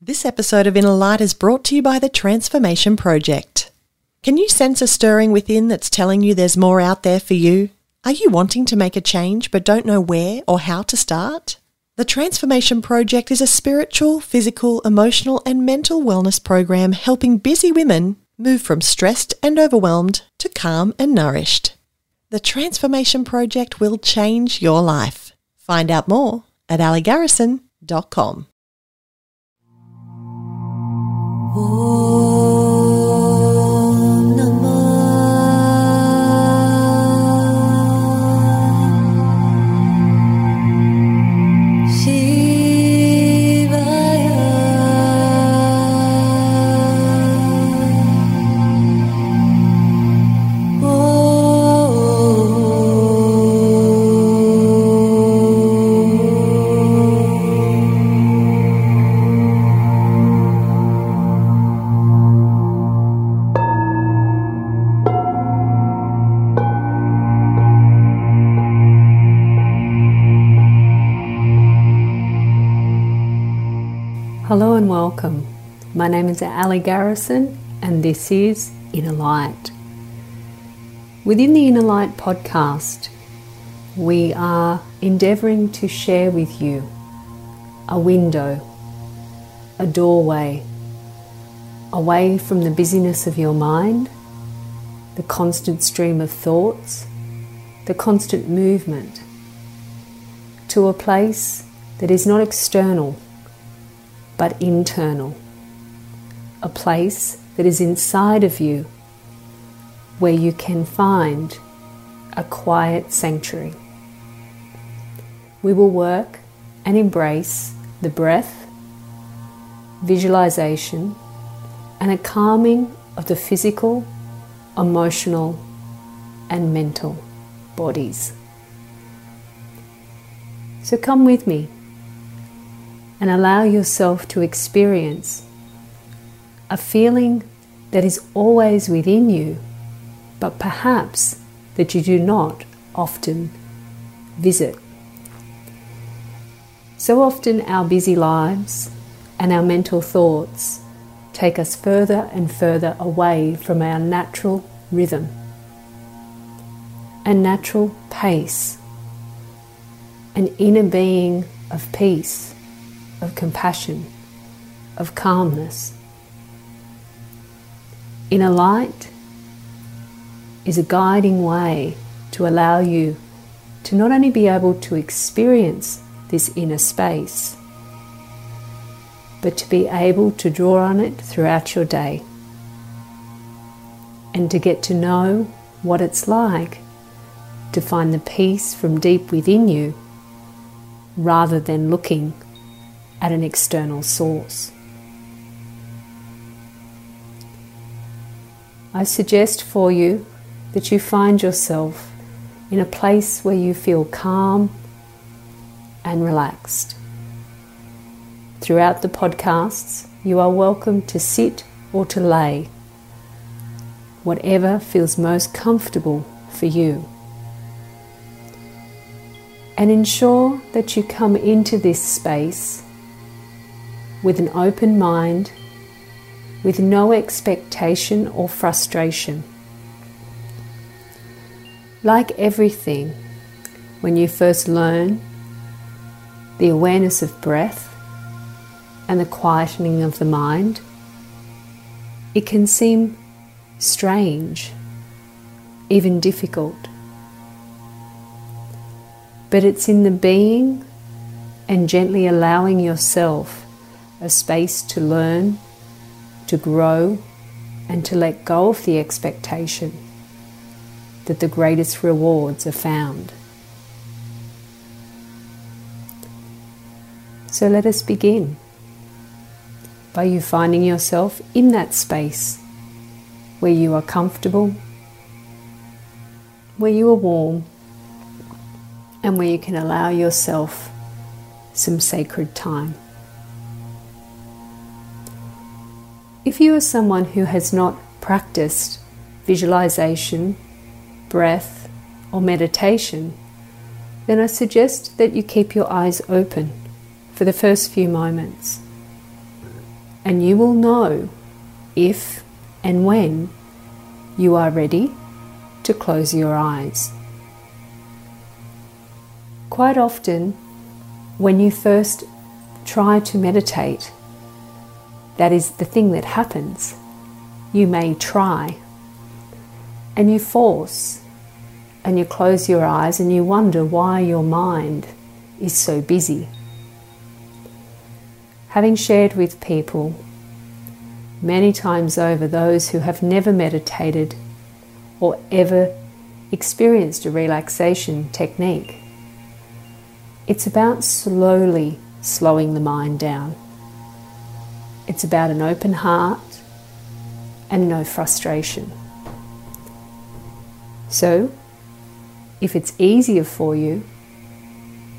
This episode of Inner Light is brought to you by the Transformation Project. Can you sense a stirring within that's telling you there's more out there for you? Are you wanting to make a change but don't know where or how to start? The Transformation Project is a spiritual, physical, emotional, and mental wellness program helping busy women move from stressed and overwhelmed to calm and nourished. The Transformation Project will change your life. Find out more at aligarrison.com. Oh. My name is Ali Garrison, and this is Inner Light. Within the Inner Light podcast, we are endeavoring to share with you a window, a doorway, away from the busyness of your mind, the constant stream of thoughts, the constant movement, to a place that is not external but internal. A place that is inside of you where you can find a quiet sanctuary. We will work and embrace the breath, visualization, and a calming of the physical, emotional, and mental bodies. So come with me and allow yourself to experience a feeling that is always within you, but perhaps that you do not often visit. So often, our busy lives and our mental thoughts take us further and further away from our natural rhythm a natural pace, an inner being of peace of compassion, of calmness. Inner light is a guiding way to allow you to not only be able to experience this inner space, but to be able to draw on it throughout your day and to get to know what it's like to find the peace from deep within you rather than looking at an external source. I suggest for you that you find yourself in a place where you feel calm and relaxed. Throughout the podcasts, you are welcome to sit or to lay, whatever feels most comfortable for you. And ensure that you come into this space with an open mind, with no expectation or frustration. Like everything, when you first learn the awareness of breath and the quietening of the mind, it can seem strange, even difficult. But it's in the being and gently allowing yourself a space to learn, to grow, and to let go of the expectation that the greatest rewards are found. So let us begin by you finding yourself in that space where you are comfortable, where you are warm, and where you can allow yourself some sacred time. If you are someone who has not practiced visualization, breath, or meditation, then I suggest that you keep your eyes open for the first few moments. And you will know if and when you are ready to close your eyes. Quite often, when you first try to meditate, that is the thing that happens. You may try and you force and you close your eyes and you wonder why your mind is so busy. Having shared with people many times over those who have never meditated or ever experienced a relaxation technique, it's about slowly slowing the mind down. It's about an open heart and no frustration. So, if it's easier for you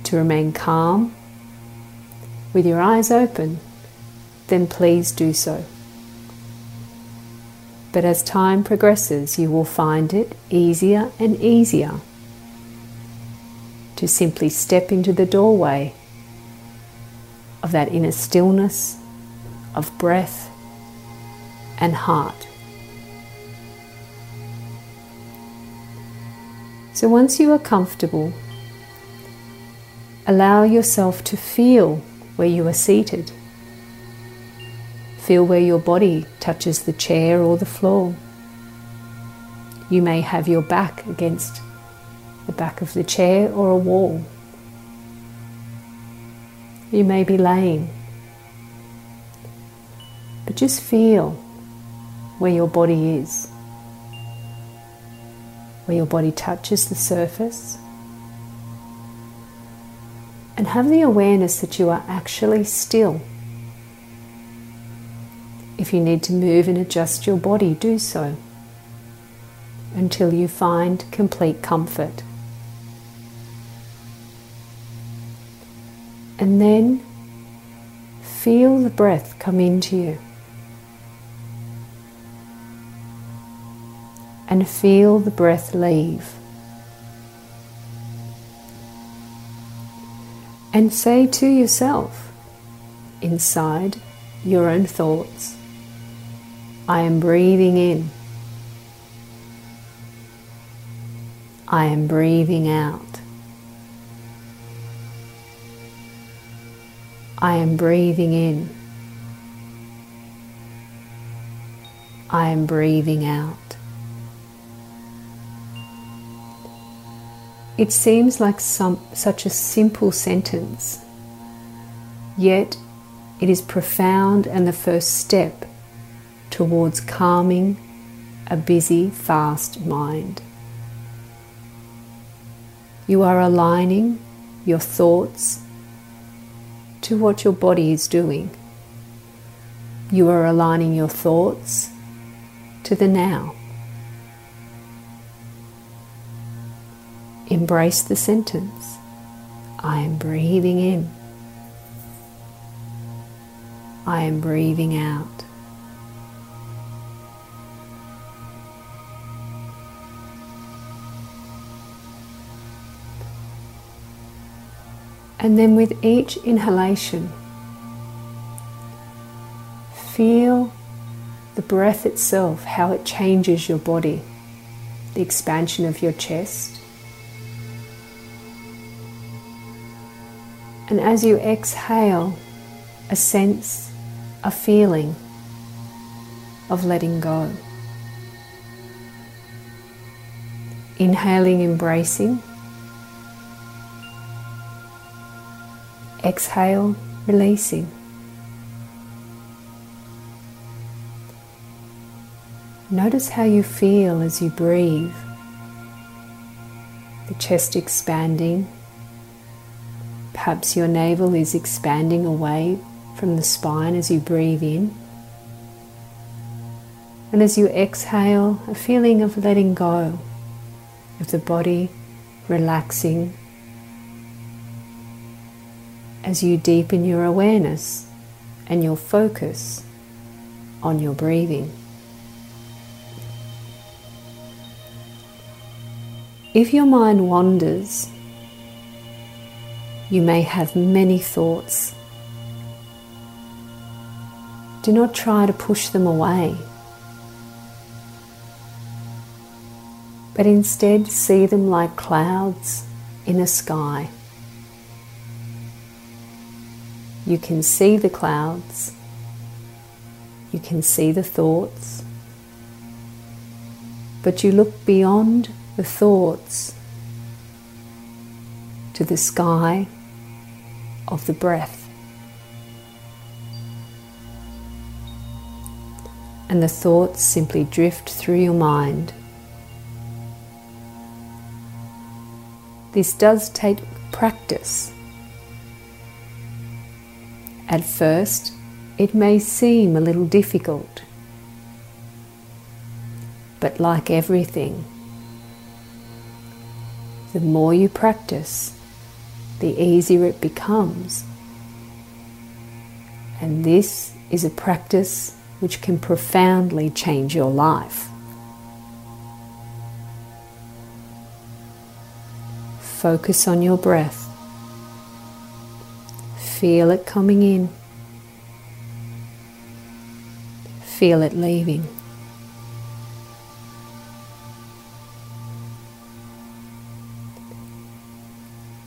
to remain calm with your eyes open, then please do so. But as time progresses, you will find it easier and easier to simply step into the doorway of that inner stillness, of breath and heart. So once you are comfortable, allow yourself to feel where you are seated. Feel where your body touches the chair or the floor. You may have your back against the back of the chair or a wall. You may be laying. But just feel where your body is where your body touches the surface. And have the awareness that you are actually still. If you need to move and adjust your body, do so until you find complete comfort. And then feel the breath come into you. And feel the breath leave. And say to yourself, inside your own thoughts, I am breathing in. I am breathing out. I am breathing in. I am breathing out. It seems like some, such a simple sentence, yet it is profound and the first step towards calming a busy, fast mind. You are aligning your thoughts to what your body is doing. You are aligning your thoughts to the now. Embrace the sentence I am breathing in. I am breathing out. And then with each inhalation, feel the breath itself, how it changes your body, the expansion of your chest, And as you exhale, a sense, a feeling of letting go. Inhaling, embracing. Exhale, releasing. Notice how you feel as you breathe. The chest expanding, Perhaps your navel is expanding away from the spine as you breathe in. And as you exhale, a feeling of letting go, of the body relaxing as you deepen your awareness and your focus on your breathing. If your mind wanders, you may have many thoughts. Do not try to push them away, but instead see them like clouds in a sky. You can see the clouds, you can see the thoughts, but you look beyond the thoughts to the sky of the breath. And the thoughts simply drift through your mind. This does take practice. At first, it may seem a little difficult, but like everything, the more you practice, the easier it becomes. And this is a practice which can profoundly change your life. Focus on your breath. Feel it coming in. Feel it leaving.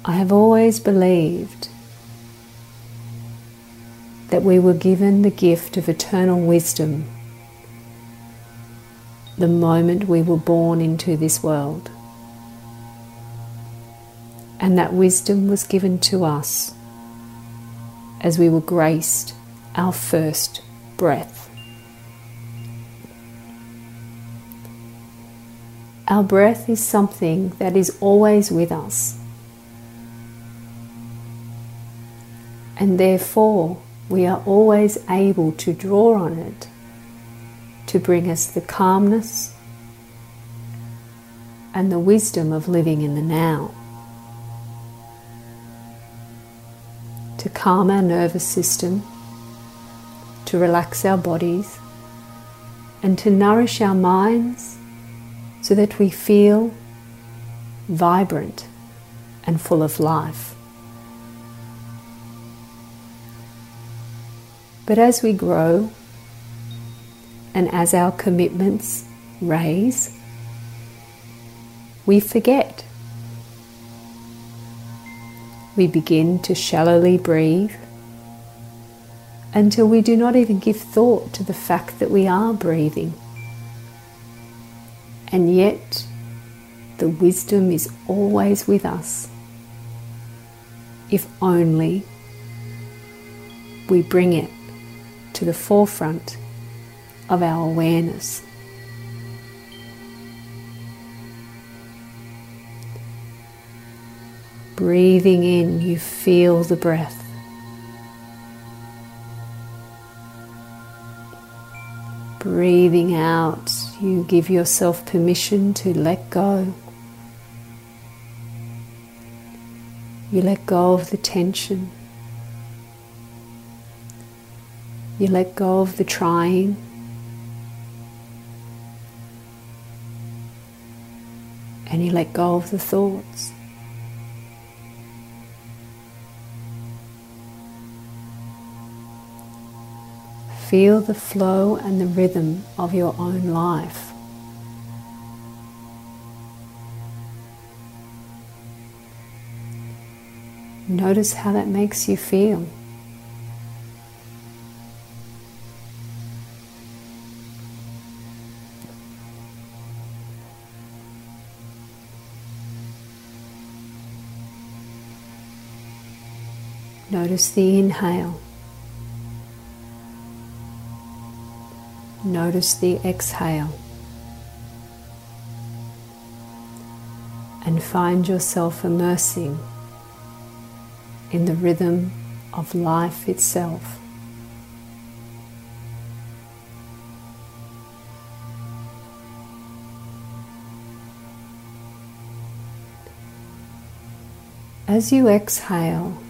I have always believed that we were given the gift of eternal wisdom the moment we were born into this world. And that wisdom was given to us as we were graced our first breath. Our breath is something that is always with us. And therefore we are always able to draw on it to bring us the calmness and the wisdom of living in the now. To calm our nervous system, to relax our bodies, and to nourish our minds so that we feel vibrant and full of life. But as we grow and as our commitments raise, we forget. We begin to shallowly breathe until we do not even give thought to the fact that we are breathing. And yet, the wisdom is always with us, if only we bring it to the forefront of our awareness. Breathing in, you feel the breath. Breathing out, you give yourself permission to let go. You let go of the tension. You let go of the trying. And you let go of the thoughts. Feel the flow and the rhythm of your own life. Notice how that makes you feel. Notice the inhale. Notice the exhale. And find yourself immersing in the rhythm of life itself. As you exhale,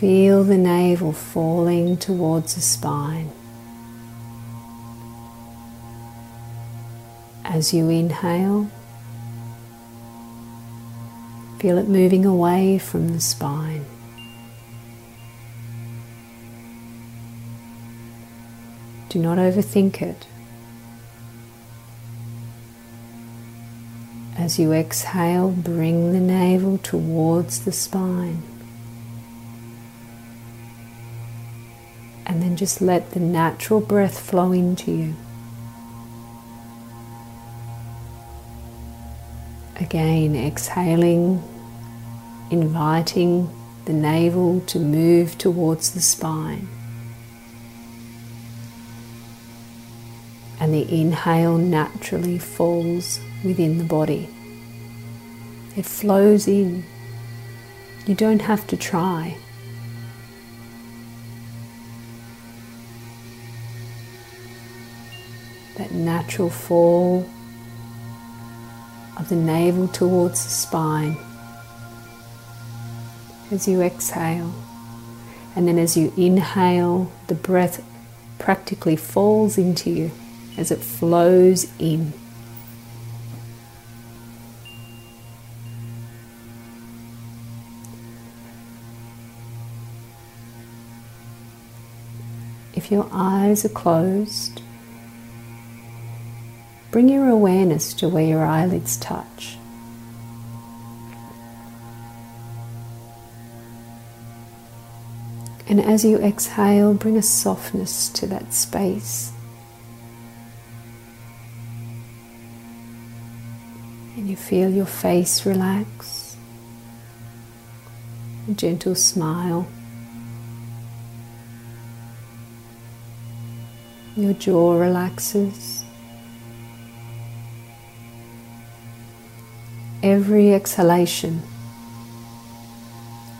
Feel the navel falling towards the spine. As you inhale, feel it moving away from the spine. Do not overthink it. As you exhale, bring the navel towards the spine. Just let the natural breath flow into you. Again, exhaling, inviting the navel to move towards the spine. And the inhale naturally falls within the body. It flows in. You don't have to try. That natural fall of the navel towards the spine as you exhale. And then as you inhale, the breath practically falls into you as it flows in. If your eyes are closed, bring your awareness to where your eyelids touch. And as you exhale, bring a softness to that space. And you feel your face relax, a gentle smile. Your jaw relaxes. Every exhalation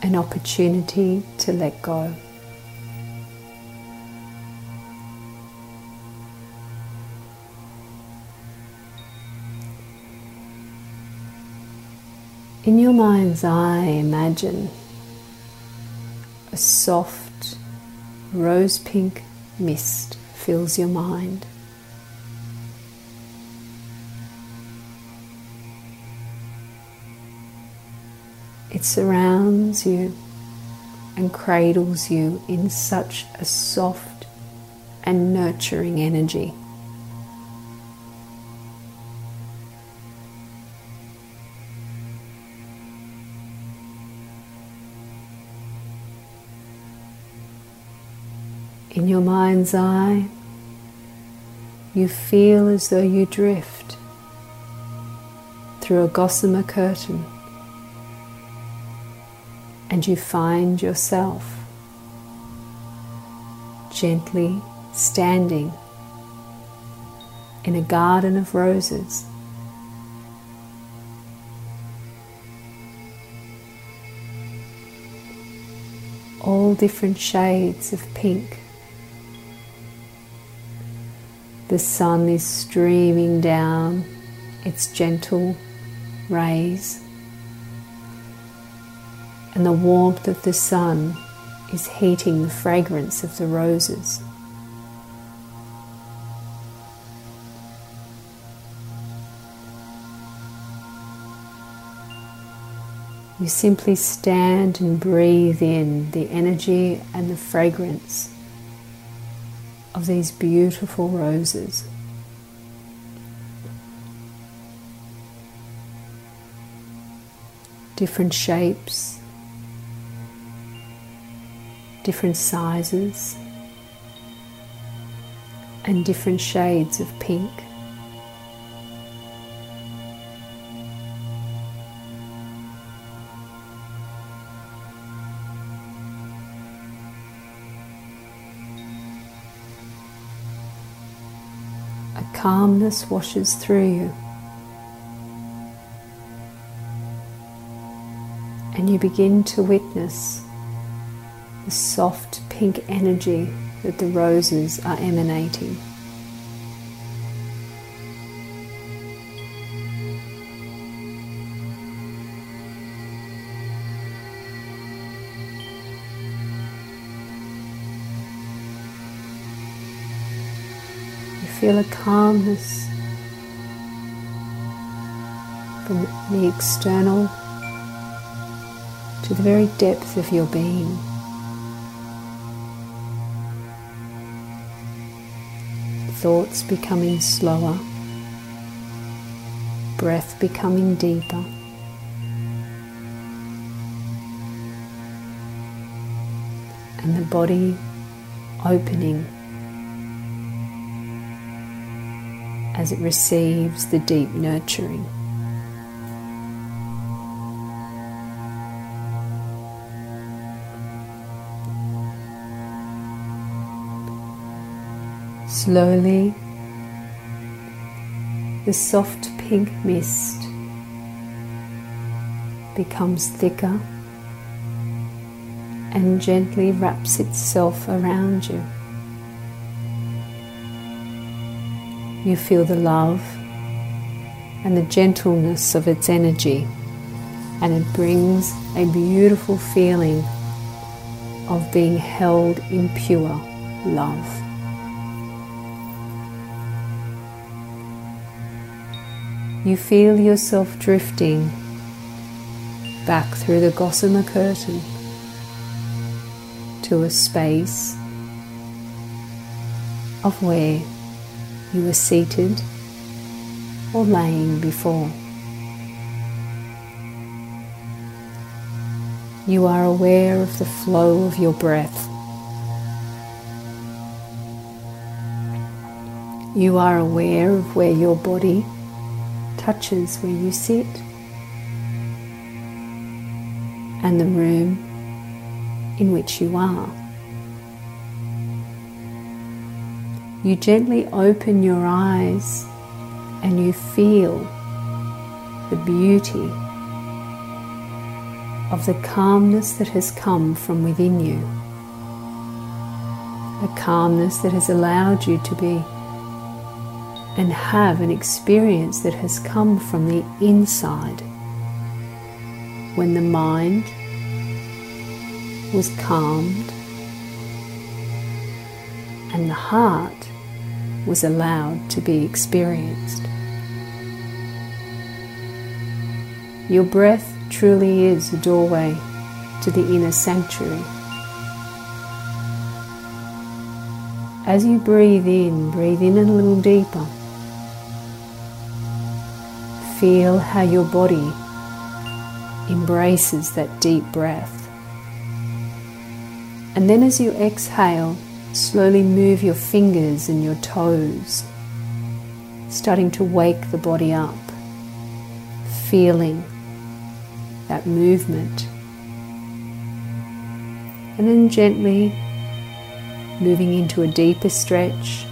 an opportunity to let go. In your mind's eye, imagine a soft rose pink mist fills your mind. It surrounds you and cradles you in such a soft and nurturing energy. In your mind's eye, you feel as though you drift through a gossamer curtain and you find yourself gently standing in a garden of roses. All different shades of pink. The sun is streaming down its gentle rays and the warmth of the sun is heating the fragrance of the roses. You simply stand and breathe in the energy and the fragrance of these beautiful roses. Different shapes, different sizes and different shades of pink. A calmness washes through you. And you begin to witness the soft pink energy that the roses are emanating. You feel a calmness from the external to the very depth of your being. Thoughts becoming slower, breath becoming deeper. And the body opening as it receives the deep nurturing. Slowly, the soft pink mist becomes thicker and gently wraps itself around you. You feel the love and the gentleness of its energy, and it brings a beautiful feeling of being held in pure love. You feel yourself drifting back through the gossamer curtain to a space of where you were seated or laying before. You are aware of the flow of your breath. You are aware of where your body touches where you sit and the room in which you are. You gently open your eyes and you feel the beauty of the calmness that has come from within you. A calmness that has allowed you to be and have an experience that has come from the inside when the mind was calmed and the heart was allowed to be experienced. Your breath truly is a doorway to the inner sanctuary. As you breathe in, breathe in a little deeper. Feel how your body embraces that deep breath. And then as you exhale, slowly move your fingers and your toes, starting to wake the body up, feeling that movement. And then gently moving into a deeper stretch,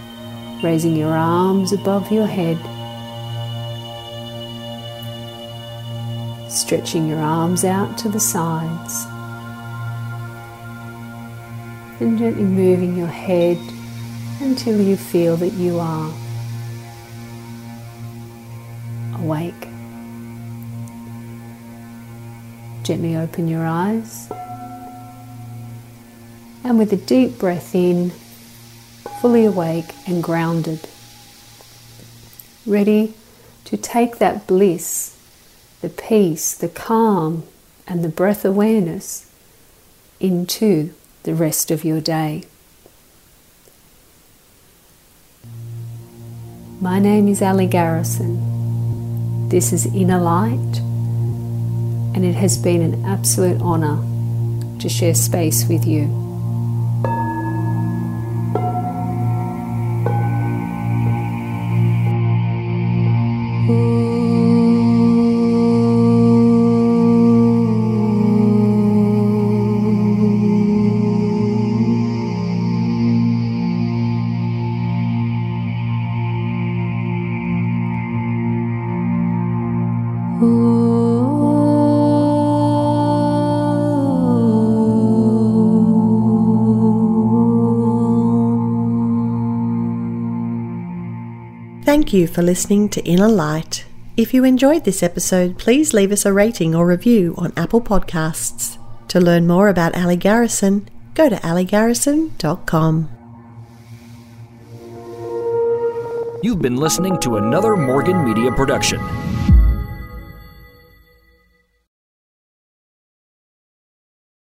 raising your arms above your head stretching your arms out to the sides. And gently moving your head until you feel that you are awake. Gently open your eyes. And with a deep breath in, fully awake and grounded, ready to take that bliss the peace, the calm, and the breath awareness into the rest of your day. My name is Ali Garrison. This is Inner Light, and it has been an absolute honour to share space with you. Thank you for listening to Inner Light. If you enjoyed this episode, please leave us a rating or review on Apple Podcasts. To learn more about Ali Garrison, go to aligarrison.com. You've been listening to another Morgan Media production.